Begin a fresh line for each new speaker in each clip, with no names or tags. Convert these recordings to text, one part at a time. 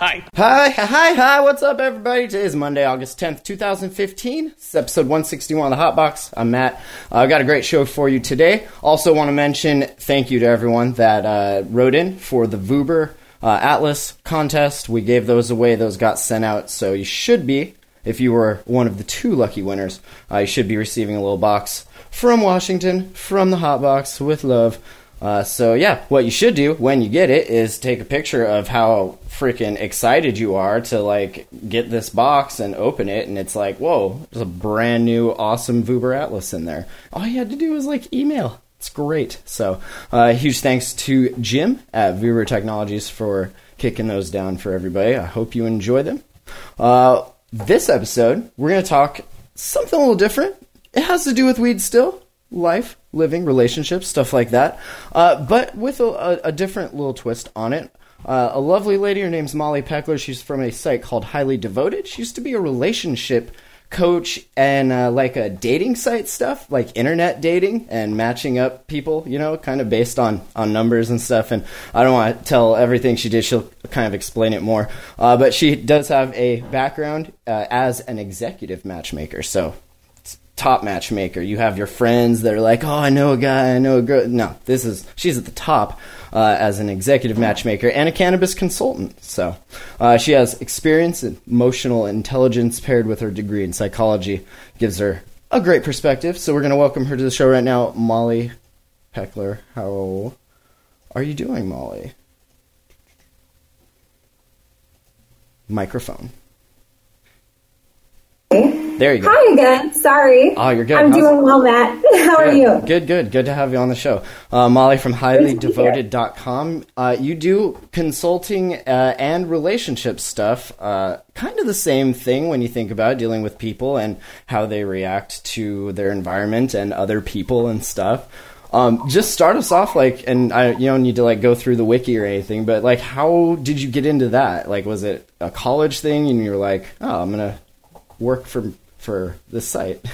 Hi.
Hi, hi, hi, what's up, everybody? Today is Monday, August 10th, 2015. This is episode 161 of the Hotbox. I'm Matt. Uh, I got a great show for you today. Also, want to mention thank you to everyone that uh, wrote in for the Vuber uh, Atlas contest. We gave those away, those got sent out, so you should be, if you were one of the two lucky winners, uh, you should be receiving a little box from Washington, from the Hotbox, with love. Uh, so yeah, what you should do when you get it is take a picture of how freaking excited you are to like get this box and open it, and it's like, whoa, there's a brand new awesome Vuber Atlas in there. All you had to do was like email. It's great. So uh, huge thanks to Jim at Vuber Technologies for kicking those down for everybody. I hope you enjoy them. Uh, this episode, we're gonna talk something a little different. It has to do with weed still life, living, relationships, stuff like that, uh, but with a, a, different little twist on it. Uh, a lovely lady, her name's Molly Peckler. She's from a site called Highly Devoted. She used to be a relationship coach and uh, like a dating site stuff, like internet dating and matching up people, you know, kind of based on, on numbers and stuff. And I don't want to tell everything she did. She'll kind of explain it more. Uh, but she does have a background uh, as an executive matchmaker. So top matchmaker. You have your friends that are like, "Oh, I know a guy, I know a girl." No, this is she's at the top uh, as an executive matchmaker and a cannabis consultant. So uh, she has experience in emotional intelligence paired with her degree in psychology, gives her a great perspective. So we're going to welcome her to the show right now, Molly Peckler. How are you doing, Molly? Microphone. There you go.
Hi again. Sorry.
Oh, you're good.
I'm
How's-
doing well, Matt. How are you?
Good, good. Good to have you on the show. Uh, Molly from highlydevoted.com. Uh, you do consulting uh, and relationship stuff. Uh, kind of the same thing when you think about it, dealing with people and how they react to their environment and other people and stuff. Um, just start us off, like, and I, you don't need to like go through the wiki or anything, but like, how did you get into that? Like, was it a college thing, and you were like, oh, I'm gonna work for for this site?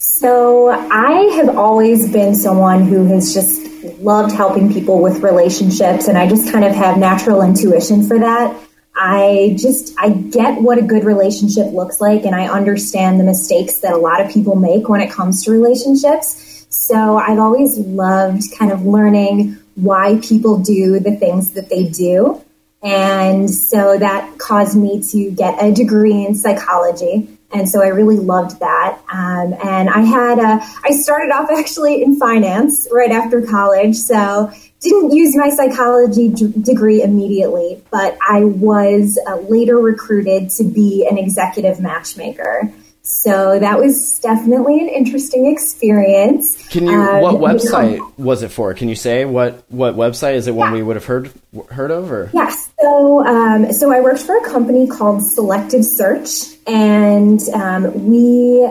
So, I have always been someone who has just loved helping people with relationships, and I just kind of have natural intuition for that. I just I get what a good relationship looks like, and I understand the mistakes that a lot of people make when it comes to relationships. So, I've always loved kind of learning why people do the things that they do. And so that caused me to get a degree in psychology. And so I really loved that. Um, and I had a, I started off actually in finance right after college. So didn't use my psychology d- degree immediately, but I was uh, later recruited to be an executive matchmaker. So that was definitely an interesting experience.
Can you?
Um,
what
you know-
website was it for? Can you say what what website is it? One we would have heard heard of, or
Yes. So, um, so I worked for a company called Selective Search, and um, we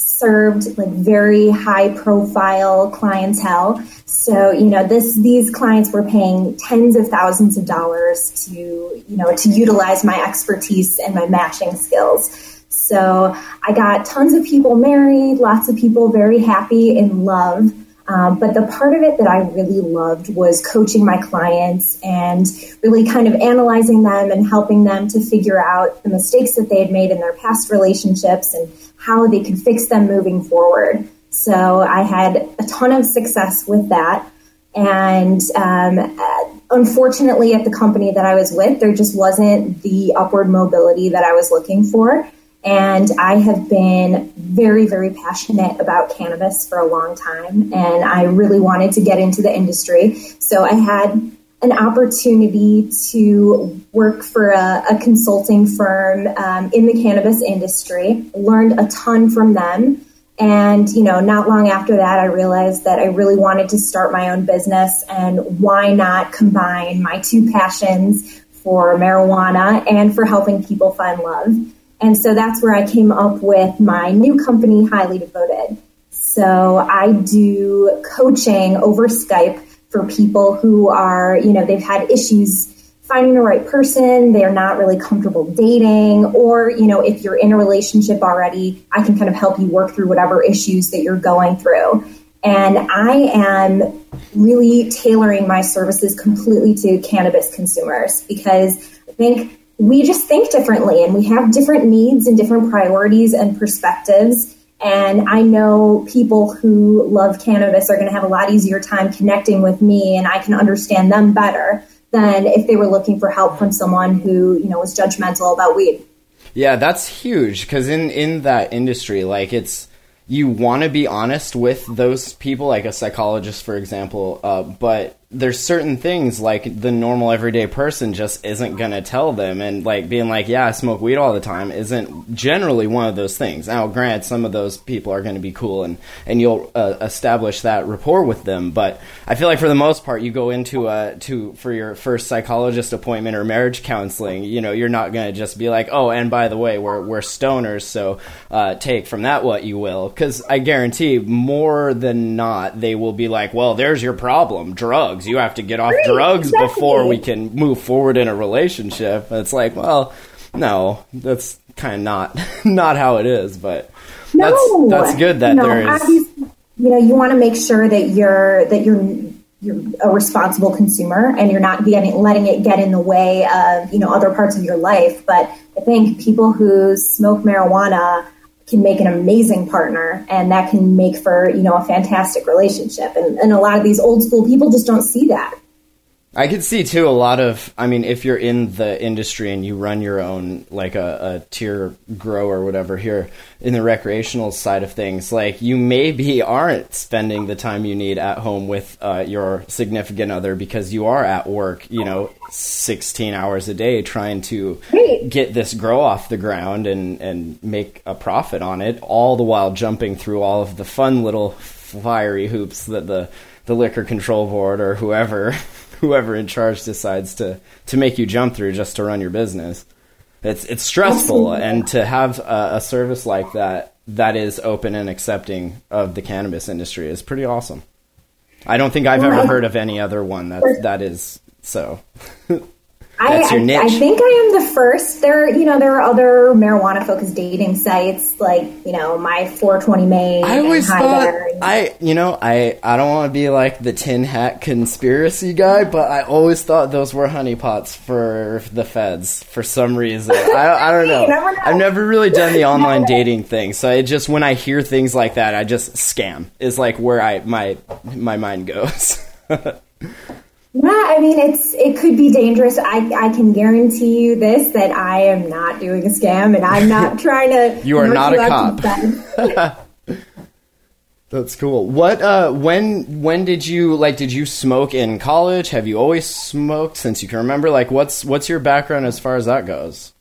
served like very high profile clientele. So, you know, this these clients were paying tens of thousands of dollars to, you know, to utilize my expertise and my matching skills. So, I got tons of people married, lots of people very happy in love. Um, but the part of it that I really loved was coaching my clients and really kind of analyzing them and helping them to figure out the mistakes that they had made in their past relationships and how they could fix them moving forward. So I had a ton of success with that. And um, uh, unfortunately, at the company that I was with, there just wasn't the upward mobility that I was looking for. And I have been very, very passionate about cannabis for a long time, and I really wanted to get into the industry. So I had an opportunity to work for a, a consulting firm um, in the cannabis industry, learned a ton from them. And, you know, not long after that, I realized that I really wanted to start my own business and why not combine my two passions for marijuana and for helping people find love. And so that's where I came up with my new company, Highly Devoted. So I do coaching over Skype for people who are, you know, they've had issues finding the right person, they're not really comfortable dating, or, you know, if you're in a relationship already, I can kind of help you work through whatever issues that you're going through. And I am really tailoring my services completely to cannabis consumers because I think we just think differently and we have different needs and different priorities and perspectives. And I know people who love cannabis are going to have a lot easier time connecting with me and I can understand them better than if they were looking for help from someone who, you know, was judgmental about weed.
Yeah, that's huge because in in that industry, like it's you want to be honest with those people, like a psychologist, for example, uh, but there's certain things like the normal everyday person just isn't going to tell them and like being like yeah i smoke weed all the time isn't generally one of those things. Now granted some of those people are going to be cool and and you'll uh, establish that rapport with them but i feel like for the most part you go into a to for your first psychologist appointment or marriage counseling you know you're not going to just be like oh and by the way we're we're stoners so uh, take from that what you will because i guarantee more than not they will be like well there's your problem drugs drugs. You have to get off right, drugs exactly. before we can move forward in a relationship. it's like, well, no, that's kind of not not how it is. But no, that's that's good that
no,
there is.
You know, you want to make sure that you're that you're you're a responsible consumer and you're not getting letting it get in the way of you know other parts of your life. But I think people who smoke marijuana can make an amazing partner and that can make for you know a fantastic relationship. And, and a lot of these old school people just don't see that
I could see too a lot of. I mean, if you're in the industry and you run your own, like a, a tier grow or whatever here in the recreational side of things, like you maybe aren't spending the time you need at home with uh, your significant other because you are at work, you know, 16 hours a day trying to get this grow off the ground and, and make a profit on it, all the while jumping through all of the fun little fiery hoops that the, the liquor control board or whoever whoever in charge decides to to make you jump through just to run your business. It's it's stressful, and to have a, a service like that that is open and accepting of the cannabis industry is pretty awesome. I don't think I've ever heard of any other one that that is so.
That's I, your niche. I, I think I am the first. There, you know, there are other marijuana focused dating sites like you know my 420 Mate.
I always thought I, you know, I I don't want to be like the tin hat conspiracy guy, but I always thought those were honeypots for the feds for some reason. I, I don't know. know. I've never really done the online dating thing, so it just when I hear things like that, I just scam is like where I my my mind goes.
Yeah, I mean it's it could be dangerous. I I can guarantee you this that I am not doing a scam and I'm not trying to.
you are not a cop. That's cool. What uh when when did you like did you smoke in college? Have you always smoked since you can remember? Like what's what's your background as far as that goes?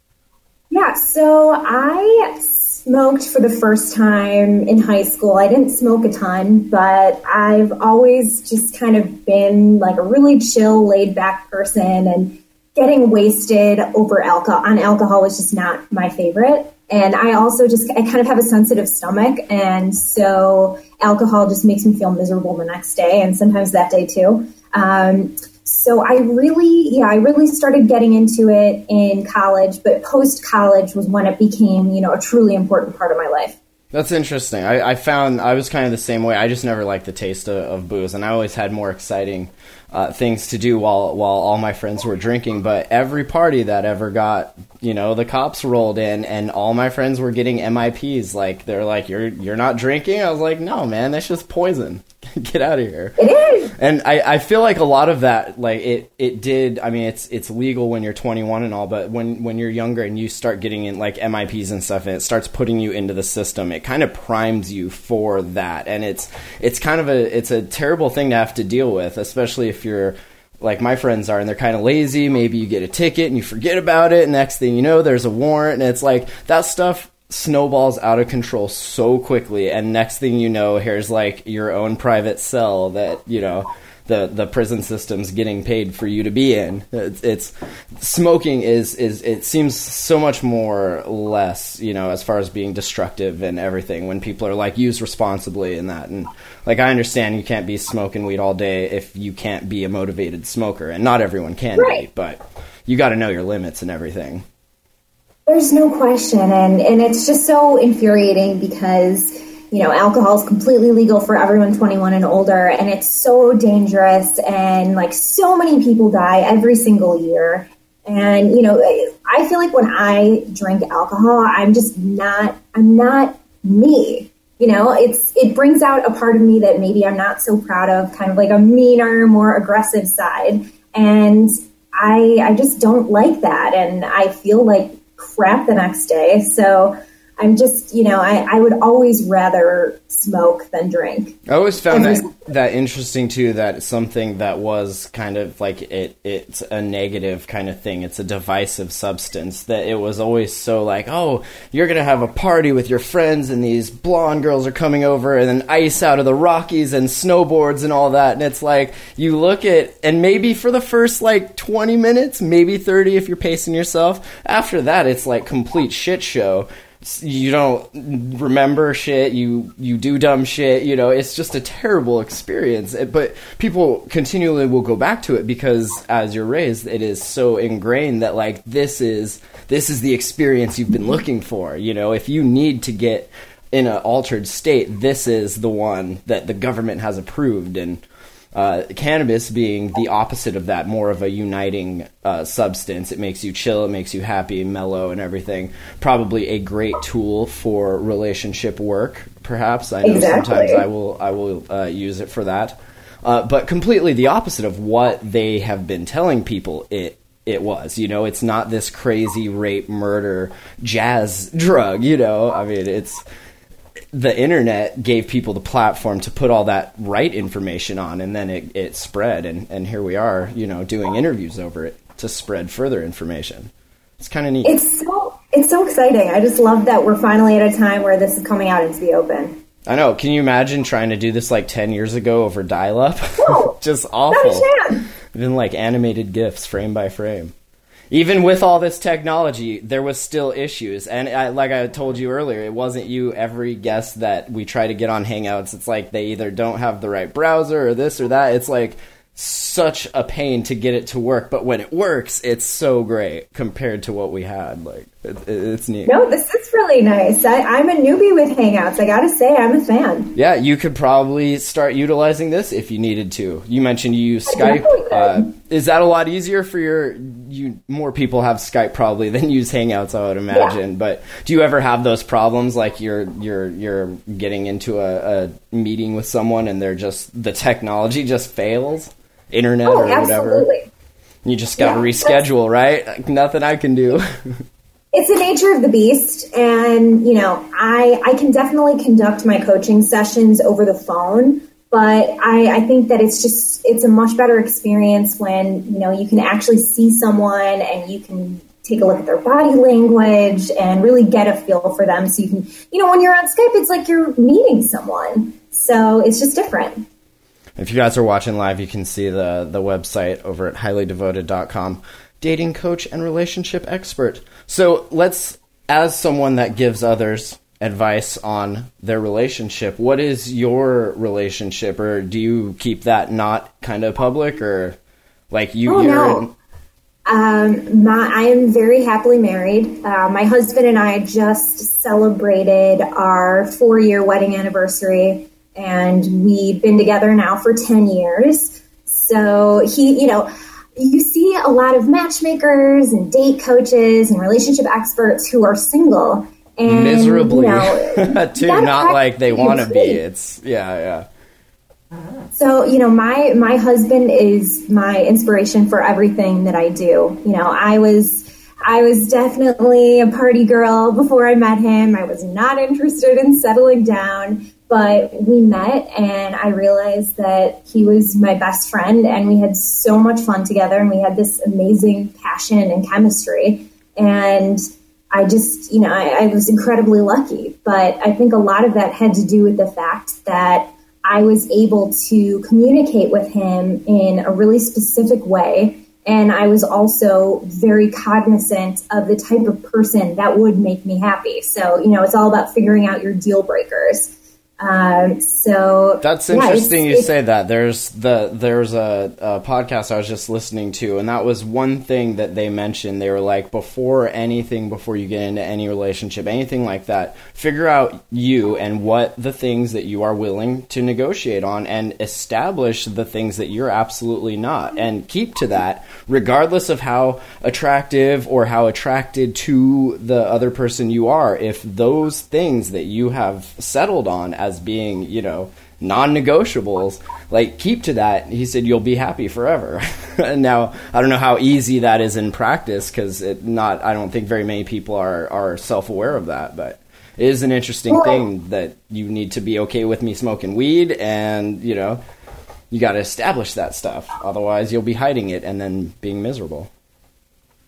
Yeah, so I smoked for the first time in high school. I didn't smoke a ton, but I've always just kind of been like a really chill, laid back person and getting wasted over alcohol on alcohol was just not my favorite. And I also just, I kind of have a sensitive stomach. And so alcohol just makes me feel miserable the next day and sometimes that day too. Um, so I really, yeah, I really started getting into it in college, but post college was when it became, you know, a truly important part of my life.
That's interesting. I, I, found I was kind of the same way. I just never liked the taste of, of booze, and I always had more exciting uh, things to do while while all my friends were drinking. But every party that ever got, you know, the cops rolled in, and all my friends were getting MIPs. Like they're like, "You're you're not drinking." I was like, "No, man, that's just poison." get out of here.
It is.
And I, I feel like a lot of that, like it, it did. I mean, it's it's legal when you're 21 and all, but when when you're younger and you start getting in like MIPs and stuff, and it starts putting you into the system, it kind of primes you for that, and it's it's kind of a it's a terrible thing to have to deal with, especially if you're like my friends are and they're kind of lazy maybe you get a ticket and you forget about it and next thing you know there's a warrant and it's like that stuff snowballs out of control so quickly and next thing you know here's like your own private cell that you know the the prison system's getting paid for you to be in. It's, it's smoking is is it seems so much more less you know as far as being destructive and everything when people are like use responsibly and that. And like i understand you can't be smoking weed all day if you can't be a motivated smoker and not everyone can
Right.
be but you got to know your limits and everything
There's no question, and and it's just so infuriating because you know alcohol is completely legal for everyone 21 and older, and it's so dangerous, and like so many people die every single year. And you know, I feel like when I drink alcohol, I'm just not I'm not me. You know, it's it brings out a part of me that maybe I'm not so proud of, kind of like a meaner, more aggressive side, and I I just don't like that, and I feel like crap the next day. So I'm just, you know, I, I would always rather smoke than drink.
I always found that that interesting too. That something that was kind of like it, it's a negative kind of thing. It's a divisive substance. That it was always so like, oh, you're gonna have a party with your friends, and these blonde girls are coming over, and then ice out of the Rockies and snowboards and all that. And it's like you look at, and maybe for the first like 20 minutes, maybe 30 if you're pacing yourself. After that, it's like complete shit show you don't remember shit you you do dumb shit you know it's just a terrible experience. But people continually will go back to it because as you're raised it is so ingrained that like this is this is the experience you've been looking for you know? If you need to get in an altered state this is the one that the government has approved and uh, cannabis being the opposite of that, more of a uniting uh, substance. It makes you chill, it makes you happy, mellow, and everything. Probably a great tool for relationship work. Perhaps I know
Exactly.
sometimes I will I will uh, use it for that, uh, but completely the opposite of what they have been telling people it it was. You know, it's not this crazy rape, murder, jazz drug. You know, I mean, it's the internet gave people the platform to put all that right information on and then it, it spread and, and here we are you know doing interviews over it to spread further information it's kind of neat
It's so it's so exciting. I just love that we're finally at a time where this is coming out into the open.
i know can you imagine trying to do this like 10 years ago over dial-up
No.
just
Not
awful
a chance.
even like animated gifs frame by frame even with all this technology there was still issues and I, like i told you earlier it wasn't you every guest that we try to get on hangouts it's like they either don't have the right browser or this or that it's like such a pain to get it to work but when it works it's so great compared to what we had like it, it- it's neat
No, this is really nice. I, I'm a newbie with Hangouts. I gotta say, I'm a fan.
Yeah, you could probably start utilizing this if you needed to. You mentioned you use Skype. Uh, is that a lot easier for your? You more people have Skype probably than use Hangouts, I would imagine. But do you ever have those problems like you're you're you're getting into a, a meeting with someone and they're just the technology just fails, internet
Oh,
or whatever. You just got to
Yeah,
reschedule, right? Like, nothing I can do.
it's the nature of the beast and you know i i can definitely conduct my coaching sessions over the phone but i i think that it's just it's a much better experience when you know you can actually see someone and you can take a look at their body language and really get a feel for them so you can you know when you're on skype it's like you're meeting someone so it's just different
If you guys are watching live, you can see the, the website over at highlydevoted.com. Dating coach and relationship expert. So let's, as someone that gives others advice on their relationship, what is your relationship, or do you keep that not kind of public, or like you?
Oh,
you're
no. Um, my, I am very happily married. Uh, my husband and I just celebrated our four year wedding anniversary, and we've been together now for 10 years. So he, you know, you see a lot of matchmakers and date coaches and relationship experts who are single and
miserably
you know,
not like they want to be. It's yeah, yeah.
So, you know, my my husband is my inspiration for everything that I do. You know, I was I was definitely a party girl before I met him. I was not interested in settling down, but we met and I realized that he was my best friend and we had so much fun together and we had this amazing passion and chemistry. And I just, you know, I, I was incredibly lucky. But I think a lot of that had to do with the fact that I was able to communicate with him in a really specific way. And I was also very cognizant of the type of person that would make me happy. So, you know, it's all about figuring out your deal breakers. Um, so
That's
yeah, it's-
interesting you
it's-
say that. There's the there's a, a podcast I was just listening to, and that was one thing that they mentioned. They were like, before anything, before you get into any relationship, anything like that, figure out you and what the things that you are willing to negotiate on, and establish the things that you're absolutely not, and keep to that, regardless of how attractive or how attracted to the other person you are. If those things that you have settled on as being, you know, non-negotiables like keep to that. He said you'll be happy forever. And now i don't know how easy that is in practice because it not i don't think very many people are are self-aware of that but it is an interesting
Well-
thing that you need to be okay with me smoking weed and you know you got to establish that stuff. Otherwise you'll be hiding it and then being miserable.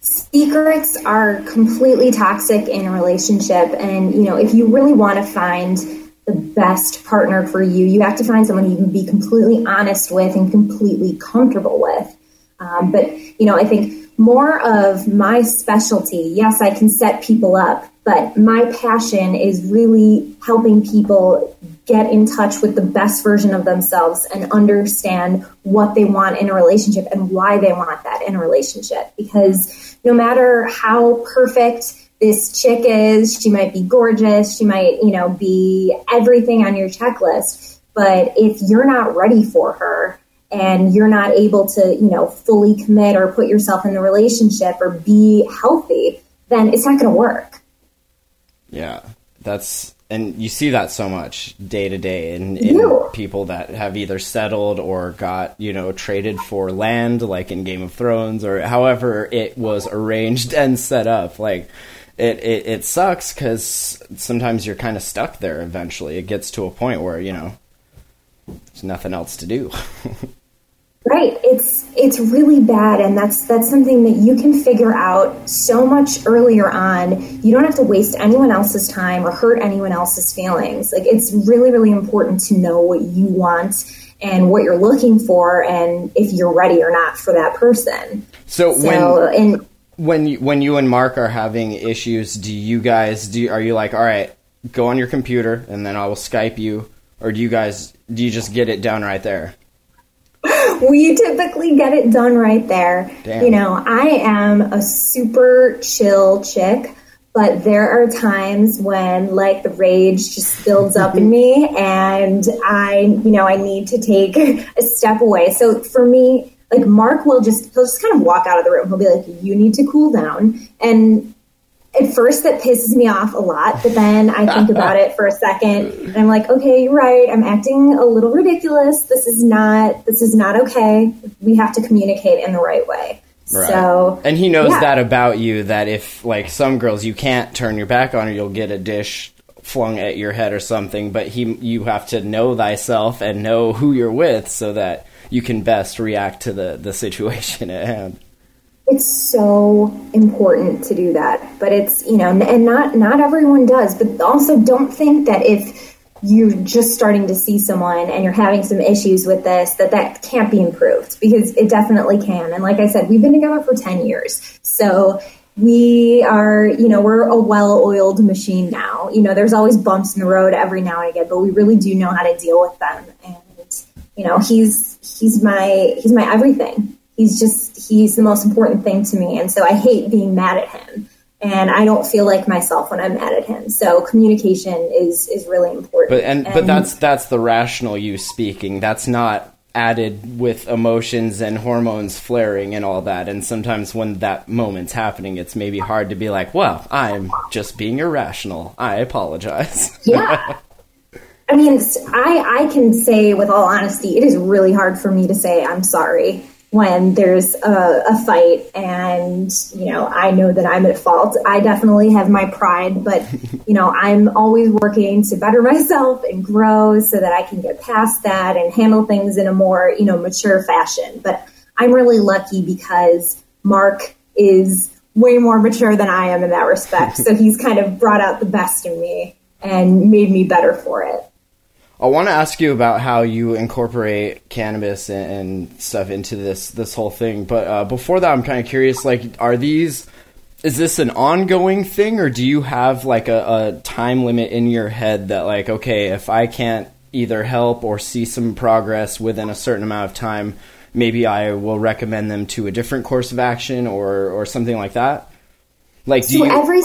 Secrets are completely toxic in a relationship and you know if you really want to find the best partner for you you have to find someone you can be completely honest with and completely comfortable with um, but you know i think more of my specialty yes i can set people up but my passion is really helping people get in touch with the best version of themselves and understand what they want in a relationship and why they want that in a relationship. Because no matter how perfect this chick is, she might be gorgeous, she might, you know, be everything on your checklist. But if you're not ready for her and you're not able to, you know, fully commit or put yourself in the relationship or be healthy, then it's not going to work.
Yeah, that's and you see that so much day to day in, in
Yeah.
people that have either settled or got you know traded for land, like in Game of Thrones, or however it was arranged and set up. Like it it, it sucks because sometimes you're kind of stuck there. Eventually, it gets to a point where you know there's nothing else to do.
Right. It's it's really bad and that's that's something that you can figure out so much earlier on. You don't have to waste anyone else's time or hurt anyone else's feelings. Like it's really really important to know what you want and what you're looking for and if you're ready or not for that person.
so when
and
when you, when you and Mark are having issues, do you guys do are you like, all right, go on your computer and then I will Skype you, or do you guys do you just get it done right there?
we typically get it done right there.
Damn.
You know, I am a super chill chick, but there are times when like the rage just builds up in me and I, you know, I need to take a step away. So for me, like Mark will just he'll just kind of walk out of the room. He'll be like, "You need to cool down." And at first that pisses me off a lot, but then I think about it for a second and I'm like, okay, you're right. I'm acting a little ridiculous. This is not, this is not okay. We have to communicate in the right way. So,
and he knows
yeah.
that about you that if like some girls you can't turn your back on her, you'll get a dish flung at your head or something. But he, you have to know thyself and know who you're with so that you can best react to the the situation at hand.
it's so important to do that but it's you know and not not everyone does but also don't think that if you're just starting to see someone and you're having some issues with this that that can't be improved because it definitely can. And like i said we've been together for 10 years so we are you know we're a well-oiled machine now. You know there's always bumps in the road every now and again but we really do know how to deal with them. And you know he's he's my he's my everything he's just he's the most important thing to me and so i hate being mad at him and i don't feel like myself when i'm mad at him so communication is is really important
But and, but that's that's the rational you speaking. That's not added with emotions and hormones flaring and all that. And sometimes when that moment's happening, it's maybe hard to be like, "Well, I'm just being irrational. I apologize."
yeah i mean I, I can say with all honesty it is really hard for me to say i'm sorry when there's a, a fight and you know i know that i'm at fault i definitely have my pride but you know i'm always working to better myself and grow so that i can get past that and handle things in a more you know mature fashion but i'm really lucky because mark is way more mature than I am in that respect. so he's kind of brought out the best in me and made me better for it.
I want to ask you about how you incorporate cannabis and, and stuff into this this whole thing. But uh, before that, I'm kind of curious. Like, are these is this an ongoing thing, or do you have like a, a time limit in your head that like, okay, if I can't either help or see some progress within a certain amount of time, maybe I will recommend them to a different course of action or or something like that. Like, do
So
you?
every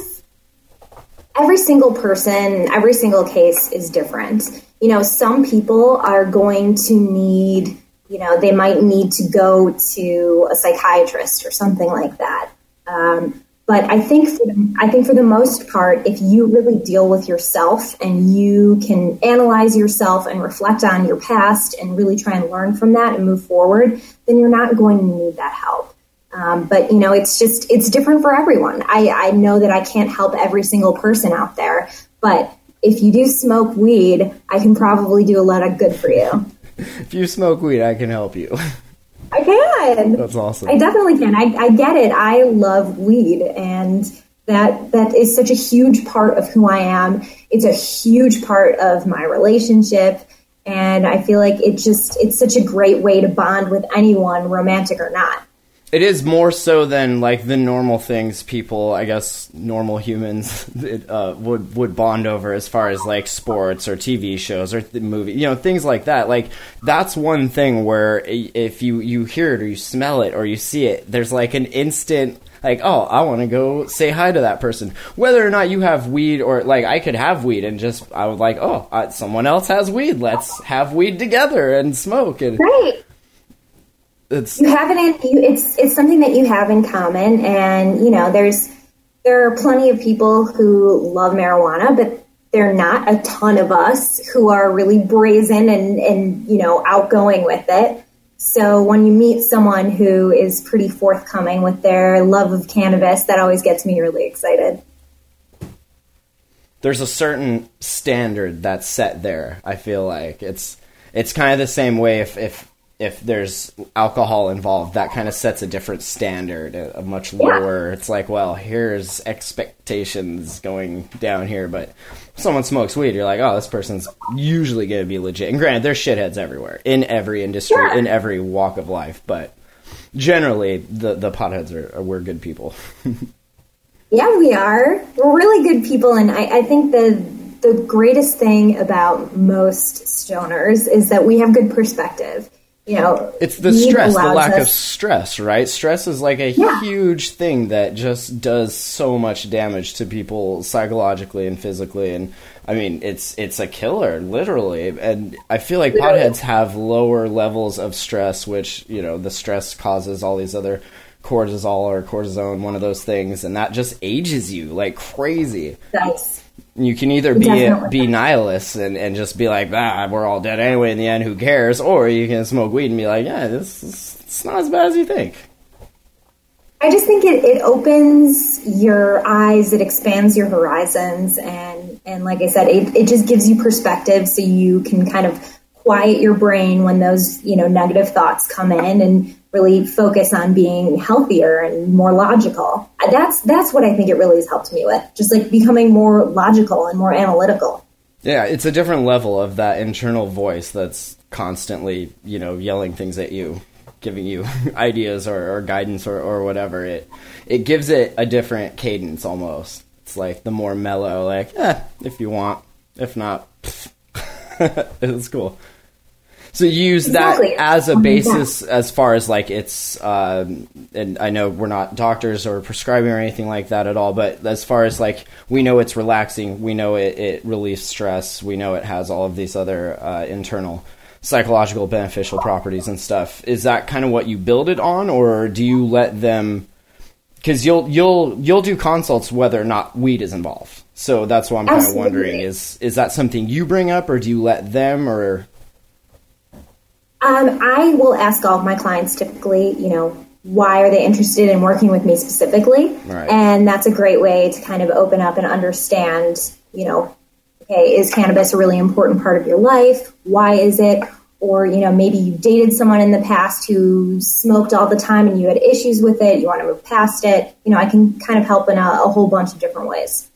every single person, every single case is different. You know, some people are going to need, you know, they might need to go to a psychiatrist or something like that. Um, but I think for the, I think for the most part, if you really deal with yourself and you can analyze yourself and reflect on your past and really try and learn from that and move forward, then you're not going to need that help. Um, but you know, it's just it's different for everyone. I, I know that I can't help every single person out there, but if you do smoke weed, I can probably do a lot of good for you.
if you smoke weed, I can help you.
I can.
That's awesome.
I definitely can. I, I get it. I love weed, and that that is such a huge part of who I am. It's a huge part of my relationship, and I feel like it just it's such a great way to bond with anyone, romantic or not.
It is more so than like the normal things people, I guess, normal humans uh, would would bond over as far as like sports or TV shows or th- movie, you know, things like that. Like that's one thing where if you you hear it or you smell it or you see it, there's like an instant like, oh, I want to go say hi to that person. Whether or not you have weed or like I could have weed and just I would like, oh, uh, someone else has weed. Let's have weed together and smoke and
Right.
It's
you have it in you it's it's something that you have in common and you know there's there are plenty of people who love marijuana but there are not a ton of us who are really brazen and and you know outgoing with it so when you meet someone who is pretty forthcoming with their love of cannabis that always gets me really excited
there's a certain standard that's set there. I feel like it's it's kind of the same way if if if there's alcohol involved, that kind of sets a different standard, a, a much lower. It's like, well, here's expectations going down here, but if someone smokes weed, you're like, oh, this person's usually going to be legit. And granted, there's shitheads everywhere in every industry,
Yeah.
in every walk of life, but generally, the the potheads are, are we're good people.
Yeah, we are. We're really good people, and I, I think the the greatest thing about most stoners is that we have good perspective. You know,
It's the stress, the lack of stress, right? Stress is like a
Yeah.
huge thing that just does so much damage to people psychologically and physically and I mean, it's it's a killer, literally. And I feel like
Literally.
potheads have lower levels of stress, which, you know, the stress causes all these other cortisol or cortisone, one of those things, and that just ages you like crazy.
Nice.
You can either be
Definitely.
be nihilist and, and just be like, ah, we're all dead anyway in the end, who cares? Or you can smoke weed and be like, yeah, this is it's not as bad as you think.
I just think it, it opens your eyes, it expands your horizons, and and like I said, it, it just gives you perspective, so you can kind of quiet your brain when those you know negative thoughts come in, and really focus on being healthier and more logical. That's that's what I think it really has helped me with, just like becoming more logical and more analytical.
Yeah, it's a different level of that internal voice that's constantly, you know, yelling things at you, giving you ideas or, or guidance or, or whatever. It it gives it a different cadence almost. It's like the more mellow, like, eh, if you want. If not, it's cool. So you use
Exactly.
that as a
yeah.
basis as far as like it's, um, and I know we're not doctors or prescribing or anything like that at all, but as far as like we know it's relaxing, we know it, it relieves stress, we know it has all of these other uh, internal psychological beneficial properties and stuff. Is that kind of what you build it on, or do you let them? Because you'll you'll you'll do consults whether or not weed is involved. So that's what I'm kind of wondering is is that something you bring up, or do you let them, or
Um, I will ask all of my clients typically, you know, why are they interested in working with me specifically?
Right.
And that's a great way to kind of open up and understand, you know, okay, is cannabis a really important part of your life? Why is it? or you know maybe you dated someone in the past who smoked all the time and you had issues with it you want to move past it you know i can kind of help in a, a whole bunch of different ways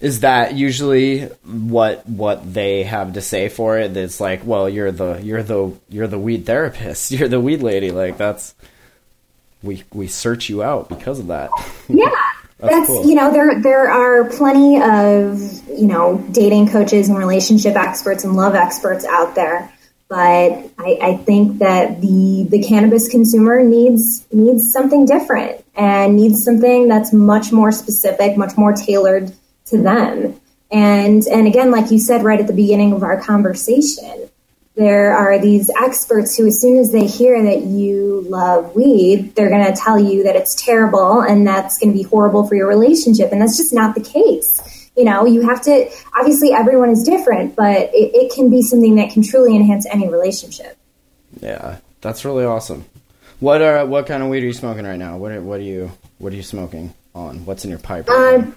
Is that usually what what they have to say for it? It's like, well, you're the you're the you're the weed therapist. You're the weed lady. Like that's we we search you out because of that.
yeah that's,
cool.
you know there there are plenty of you know dating coaches and relationship experts and love experts out there but I, I think that the the cannabis consumer needs needs something different and needs something that's much more specific much more tailored to them and and again like you said right at the beginning of our conversation there are these experts who, as soon as they hear that you love weed, they're going to tell you that it's terrible and that's going to be horrible for your relationship. And that's just not the case. You know, you have to, obviously, everyone is different, but it, it can be something that can truly enhance any relationship.
Yeah, that's really awesome. What are what kind of weed are you smoking right now? What are, what are you what are you smoking on? What's in your pipe? Right?
Um,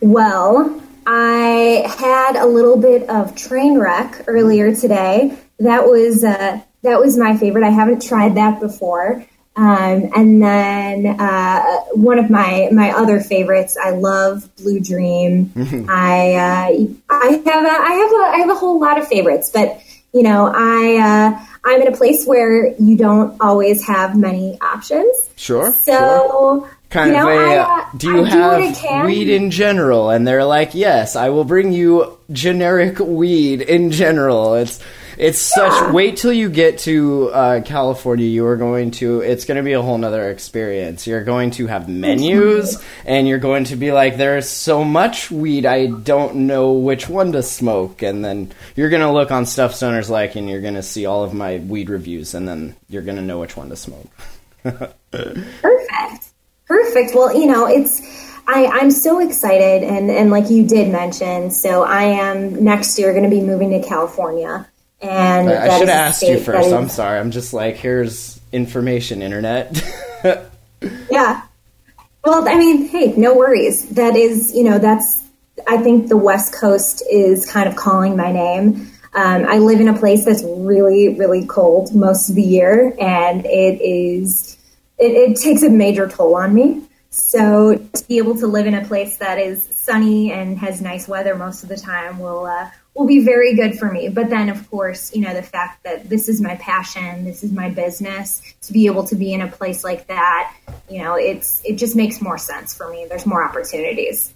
well, I had a little bit of train wreck earlier today. That was uh, that was my favorite. I haven't tried that before. Um, and then uh, one of my my other favorites. I love Blue Dream. I uh, I have a, I have a I have a whole lot of favorites, but you know I uh, I'm in a place where you don't always have many options.
Sure,
So
sure. Kind
you know,
of a.
I,
uh,
uh,
do you
I do
have
can.
weed in general? And they're like, yes, I will bring you generic weed in general. It's it's such. Wait till you get to uh, California. You are going to. It's going to be a whole nother experience. You're going to have menus, and you're going to be like, there's so much weed. I don't know which one to smoke. And then you're going to look on stuff stoners like, and you're going to see all of my weed reviews, and then you're going to know which one to smoke.
Perfect. Perfect. Well, you know, it's I, I'm so excited and, and like you did mention, so I am next year gonna be moving to California. And
I, I should have asked you first.
is-
I'm sorry. I'm just like, here's information, internet.
Yeah. Well, I mean, hey, no worries. That is, you know, that's, I think the West Coast is kind of calling my name. Um, I live in a place that's really, really cold most of the year, and it is, it, it takes a major toll on me. So to be able to live in a place that is sunny and has nice weather most of the time will uh, will be very good for me. But then, of course, you know the fact that this is my passion, this is my business. To be able to be in a place like that, you know, it's it just makes more sense for me. There's more opportunities.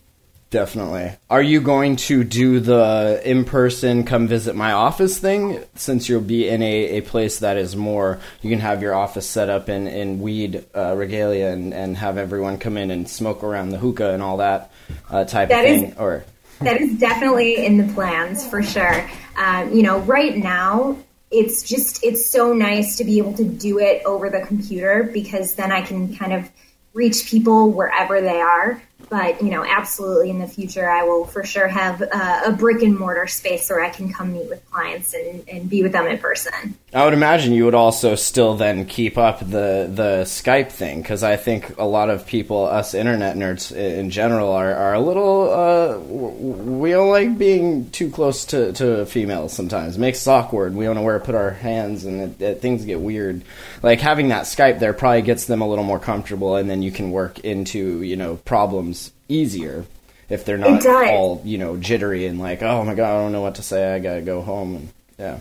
Definitely. Are you going to do the in person come visit my office thing since you'll be in a, a place that is more you can have your office set up in, in weed uh, regalia and, and have everyone come in and smoke around the hookah and all that uh, type
That
of
is-
thing or
that is definitely in the plans for sure. Um, you know, right now it's just it's so nice to be able to do it over the computer because then I can kind of reach people wherever they are. But you know, absolutely in the future, I will for sure have uh, a brick and mortar space where I can come meet with clients and, and be with them in person.
I would imagine you would also still then keep up the the Skype thing because I think a lot of people, us internet nerds in general, are, are a little. Uh, we don't like being too close to, to females. Sometimes it makes us awkward. We don't know where to put our hands, and it, it, things get weird. Like having that Skype there probably gets them a little more comfortable, and then you can work into you know problems easier if they're not all you know jittery and like oh my god I don't know what to say I gotta go home and yeah.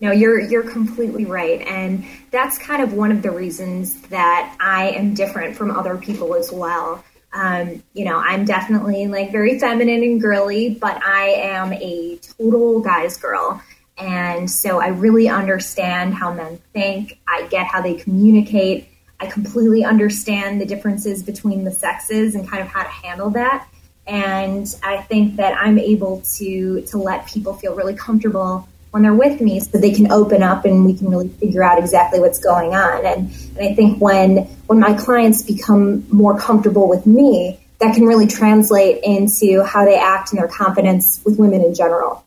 No, you're you're completely right, and that's kind of one of the reasons that I am different from other people as well. Um, you know, I'm definitely like very feminine and girly, but I am a total guy's girl, and so I really understand how men think. I get how they communicate. I completely understand the differences between the sexes and kind of how to handle that. And I think that I'm able to to let people feel really comfortable when they're with me so they can open up and we can really figure out exactly what's going on. And, and I think when when my clients become more comfortable with me, that can really translate into how they act and their confidence with women in general.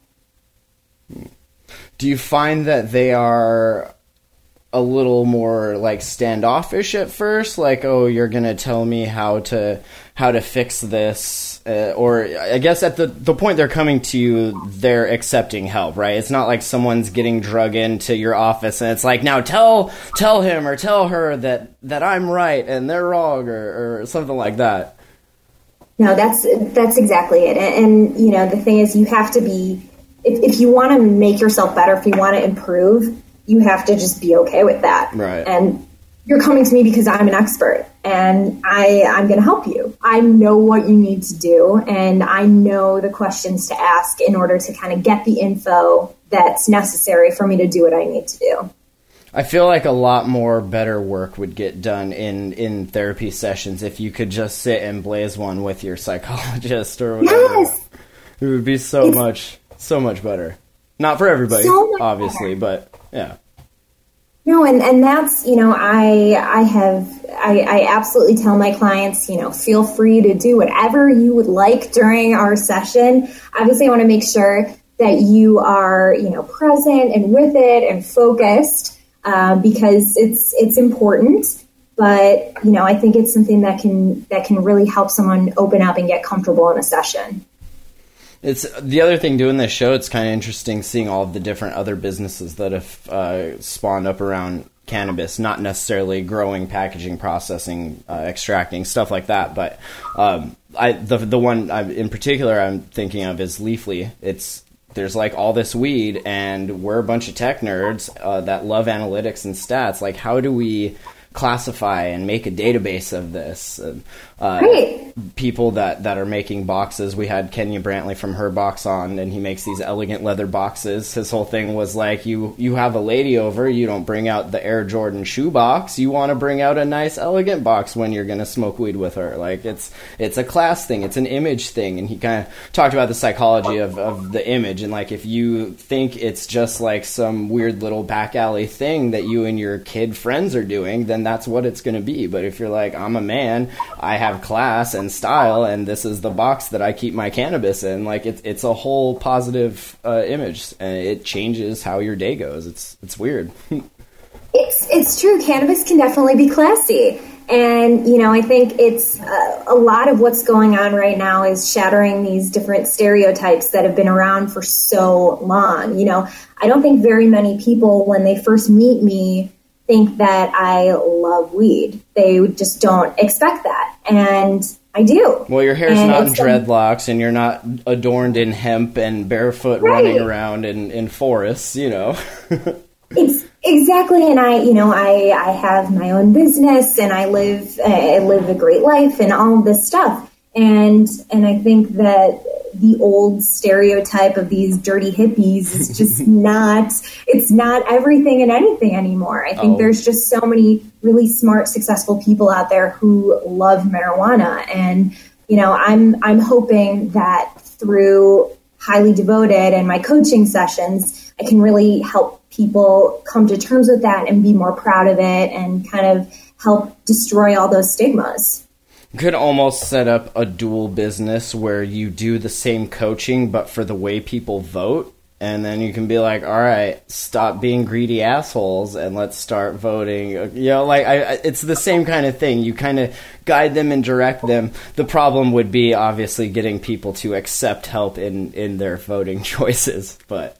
Do you find that they are a little more like standoffish at first like oh you're to tell me how to how to fix this uh, or I guess at the the point they're coming to you they're accepting help right? It's not like someone's getting drug into your office and it's like now tell tell him or tell her that that I'm right and they're wrong or, or something like that.
No that's that's exactly it. And, and you know the thing is you have to be if, if you want to make yourself better if you want to improve you have to just be okay with that.
Right.
And you're coming to me because I'm an expert and I, I'm going to help you. I know what you need to do and I know the questions to ask in order to kind of get the info that's necessary for me to do what I need to do.
I feel like a lot more better work would get done in, in therapy sessions if you could just sit and blaze one with your psychologist or whatever.
Yes.
It would be so it's, much, so much better. Not for everybody, so obviously, better. but yeah.
No, and, and that's, you know, I, I have, I, I absolutely tell my clients, you know, feel free to do whatever you would like during our session. Obviously, I want to make sure that you are, you know, present and with it and focused, uh, because it's, it's important. But, you know, I think it's something that can, that can really help someone open up and get comfortable in a session.
It's the other thing doing this show. It's kind of interesting seeing all of the different other businesses that have uh, spawned up around cannabis, not necessarily growing, packaging, processing, uh, extracting stuff like that. But um, I the the one I'm, in particular I'm thinking of is Leafly. It's there's like all this weed, and we're a bunch of tech nerds uh, that love analytics and stats. Like, how do we classify and make a database of this. Uh, People that, that are making boxes. We had Kenya Brantley from her box on, and he makes these elegant leather boxes. His whole thing was like, you you have a lady over, you don't bring out the Air Jordan shoe box. You want to bring out a nice, elegant box when you're gonna smoke weed with her. Like it's it's a class thing, it's an image thing. And he kind of talked about the psychology of, of the image, and like if you think it's just like some weird little back alley thing that you and your kid friends are doing, then that's what it's going to be. But if you're like, I'm a man, I have class and style, and this is the box that I keep my cannabis in, like it's it's a whole positive uh, image, and it changes how your day goes. It's it's weird.
it's it's true. Cannabis can definitely be classy. And, you know, I think it's uh, a lot of what's going on right now is shattering these different stereotypes that have been around for so long. You know, I don't think very many people, when they first meet me, think that I love weed. They just don't expect that. And I do.
Well, your hair's and not in dreadlocks and you're not adorned in hemp and barefoot right. running around in, in forests, you know.
it's exactly. And I, you know, I, I have my own business and I live, I live a great life and all of this stuff. And, and I think that the old stereotype of these dirty hippies is just not it's not everything and anything anymore. I think oh. there's just so many really smart successful people out there who love marijuana and you know, I'm I'm hoping that through highly devoted and my coaching sessions, I can really help people come to terms with that and be more proud of it and kind of help destroy all those stigmas
could almost set up a dual business where you do the same coaching but for the way people vote. And then you can be like all right stop being greedy assholes and let's start voting. You know like I, it's the same kind of thing. You kind of guide them and direct them. The problem would be obviously getting people to accept help in in their voting choices. But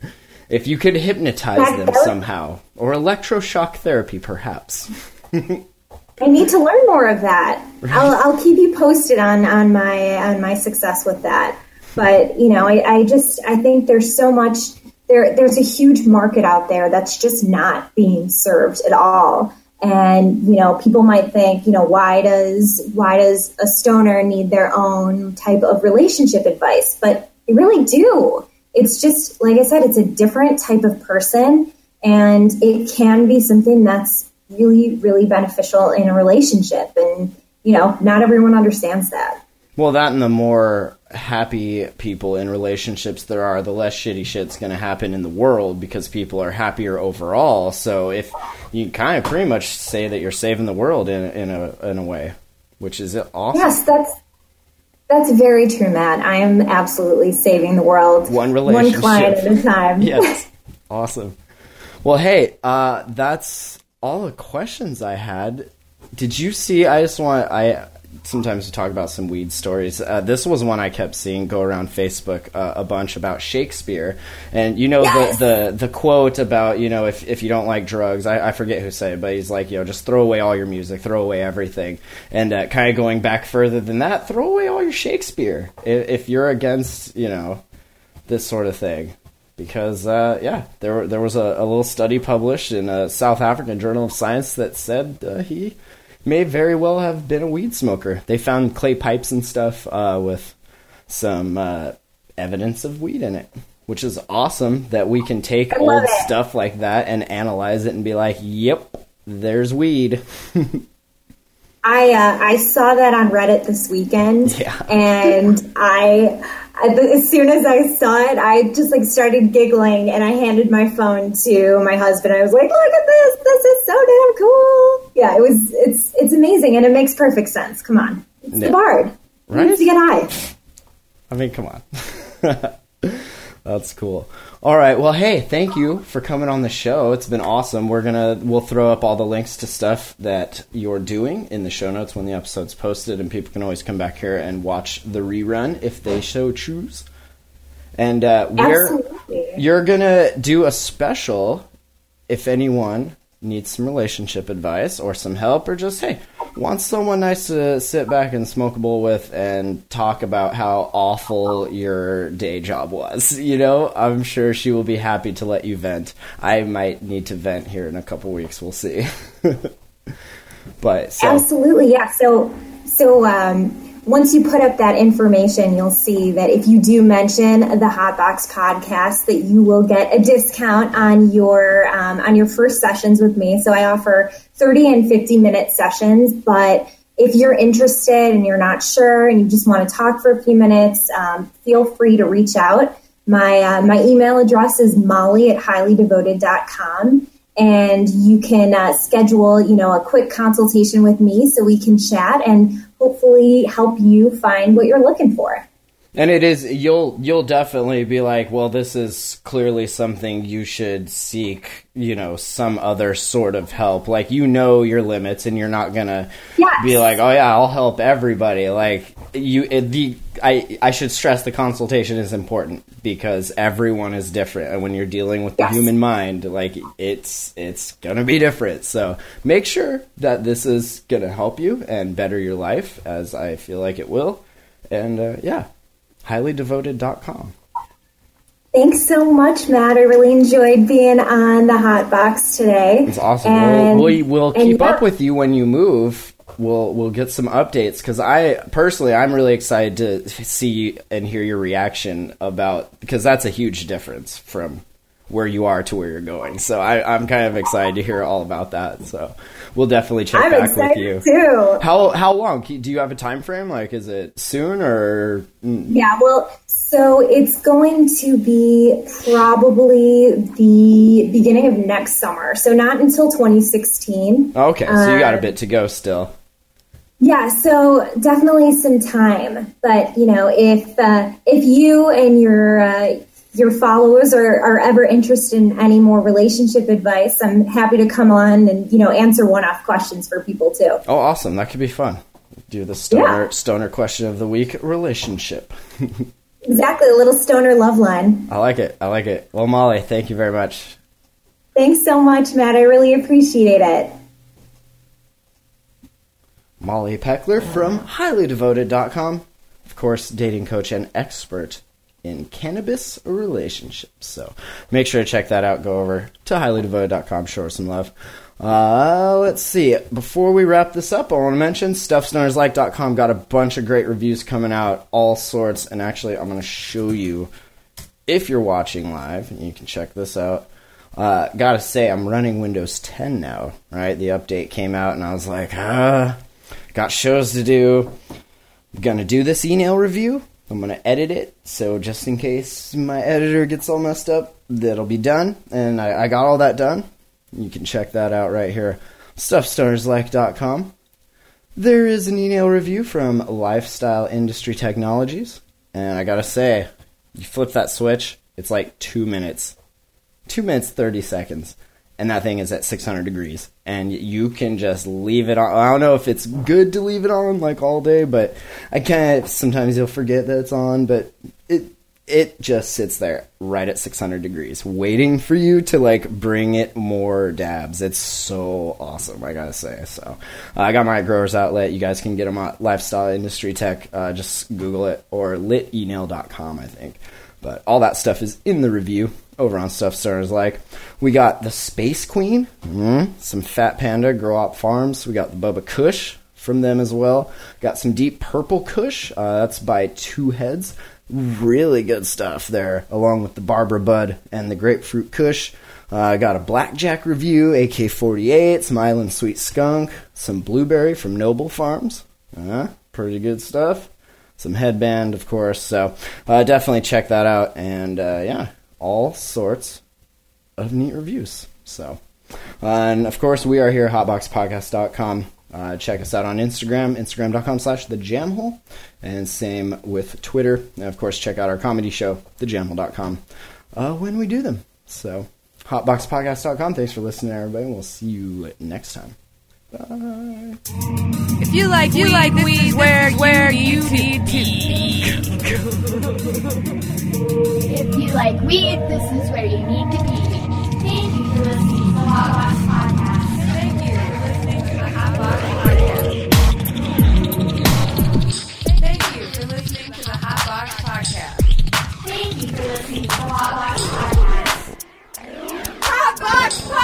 if you could hypnotize them somehow or electroshock therapy perhaps
I need to learn more of that. I'll, I'll keep you posted on, on my on my success with that. But you know, I, I just I think there's so much there. There's a huge market out there that's just not being served at all. And you know, people might think, you know, why does why does a stoner need their own type of relationship advice? But they really do. It's just like I said, it's a different type of person, and it can be something that's really, really beneficial in a relationship. And, you know, not everyone understands that.
Well, that and the more happy people in relationships there are, the less shitty shit's going to happen in the world because people are happier overall. So if you kind of pretty much say that you're saving the world in, in a in a way, which is awesome.
Yes, that's that's very true, Matt. I am absolutely saving the world
one relationship,
one client at a time.
yes, awesome. Well, hey, uh, that's all the questions I had. Did you see? I just want I sometimes to talk about some weed stories. Uh, this was one I kept seeing go around Facebook uh, a bunch about Shakespeare, and you know
Yes.
the, the the quote about you know if if you don't like drugs, I, I forget who said it, but he's like you know just throw away all your music, throw away everything, and uh, kind of going back further than that, throw away all your Shakespeare if, if you're against you know this sort of thing. Because uh, yeah, there there was a, a little study published in a South African Journal of Science that said uh, he may very well have been a weed smoker. They found clay pipes and stuff uh, with some uh, evidence of weed in it, which is awesome that we can take old
it.
stuff like that and analyze it and be like, "Yep, there's weed."
I uh, I saw that on Reddit this weekend,
Yeah.
and I, I as soon as I saw it, I just like started giggling, and I handed my phone to my husband. I was like, "Look at this! This is so damn cool!" Yeah, it was. It's it's amazing, and it makes perfect sense. Come on, it's
Yeah.
the bard.
Right?
To get high.
I mean, come on. That's cool. All right. Well, hey, thank you for coming on the show. It's been awesome. We're gonna we'll throw up all the links to stuff that you're doing in the show notes when the episode's posted, and people can always come back here and watch the rerun if they so choose. And uh, we're
Absolutely.
you're gonna do a special if anyone needs some relationship advice or some help or just hey wants someone nice to sit back and smoke a bowl with and talk about how awful your day job was you know? I'm sure she will be happy to let you vent. I might need to vent here in a couple weeks. We'll see. But so
Absolutely, yeah. So, so um, once you put up that information, you'll see that if you do mention the Hotbox podcast, that you will get a discount on your um, on your first sessions with me. So I offer thirty and fifty minute sessions, but if you're interested and you're not sure and you just want to talk for a few minutes, um, feel free to reach out. My uh, my email address is molly at highlydevoted.com and you can uh, schedule you know a quick consultation with me so we can chat and hopefully help you find what you're looking for
And it is you'll you'll definitely be like, well, this is clearly something you should seek, you know, some other sort of help. Like you know your limits, and you're not gonna
Yes.
be like, oh yeah, I'll help everybody. Like you, it, the I I should stress the consultation is important because everyone is different, and when you're dealing with the human mind, like it's it's gonna be different. So make sure that this is gonna help you and better your life, as I feel like it will. And uh, yeah, highlydevoted.com.
thanks so much matt i really enjoyed being on the hot box today
It's awesome.
And-
we'll, we will keep
yeah.
up with you when you move. We'll we'll get some updates because I personally I'm really excited to see and hear your reaction about because that's a huge difference from where you are to where you're going. So I, I'm kind of excited to hear all about that. So we'll definitely check
i'm
back with you.
too
How how long do you have a time frame? Like, is it soon or
Yeah, well, so it's going to be probably the beginning of next summer. So not until 2016.
okay? So you got a
Uh,
bit to go still.
Yeah, so definitely some time. But you know, if uh, if you and your uh, your followers are, are ever interested in any more relationship advice, I'm happy to come on and you know answer one off questions for people too.
Oh, awesome! That could be fun. Do the stoner
Yeah.
stoner question of the week: relationship.
Exactly, a little stoner love line.
I like it. I like it. Well, Molly, thank you very much.
Thanks so much, Matt. I really appreciate it.
Molly Peckler from highlydevoted.com. Of course, dating coach and expert in cannabis relationships. So make sure to check that out. Go over to highlydevoted.com, show her some love. Uh, let's see. Before we wrap this up, I want to mention stuffstonerslike.com got a bunch of great reviews coming out, all sorts. And actually, I'm going to show you if you're watching live, and you can check this out. Uh, gotta say, I'm running Windows 10 now, right? The update came out, and I was like, ah, got shows to do. I'm Gonna do this e-nail review. I'm gonna edit it, so just in case my editor gets all messed up, that'll be done. And I, I got all that done. You can check that out right here, stuffstonerslike.com. There is an e-nail review from Lifestyle Industry Technologies, and I gotta say, you flip that switch, it's like two minutes. Two minutes, 30 seconds. And that thing is at 600 degrees. And you can just leave it on. I don't know if it's good to leave it on like all day but i of sometimes you'll forget that it's on but it it just sits there right at 600 degrees waiting for you to like bring it more dabs. It's so awesome i gotta say. So uh, i got my growers outlet. You guys can get them at lifestyle industry tech. Uh, just google it or litenel.com i think. But all that stuff is in the review over on Stuff Stoners. Like, we got the Space Queen, mm, some Fat Panda Grow Up Farms. We got the Bubba Kush from them as well. Got some Deep Purple Kush. Uh, that's by Two Heads. Really good stuff there, along with the Barbara Bud and the Grapefruit Kush. I uh, got a Blackjack review, AK 48, some Island Sweet Skunk, some Blueberry from Noble Farms. Uh, pretty good stuff. Some headband, of course. So uh, definitely check that out. And uh, yeah, all sorts of neat reviews. So, and of course, we are here at hotboxpodcast.com. Uh, check us out on Instagram, instagram.com slash the jamhole, and same with Twitter. And of course, check out our comedy show, thejamhole.com, uh, when we do them. So, hotboxpodcast.com. Thanks for listening, everybody. We'll see you next time. Bye.
If you like, you like weed, this is where, where you need to be.
If you like weed, this is where you need to be. Thank you for listening to the Hot Box Podcast.
Thank you for listening to the Hot Box Podcast. Thank you for listening to the Hot Box Podcast.
Thank you for listening to the Hot Box Podcast.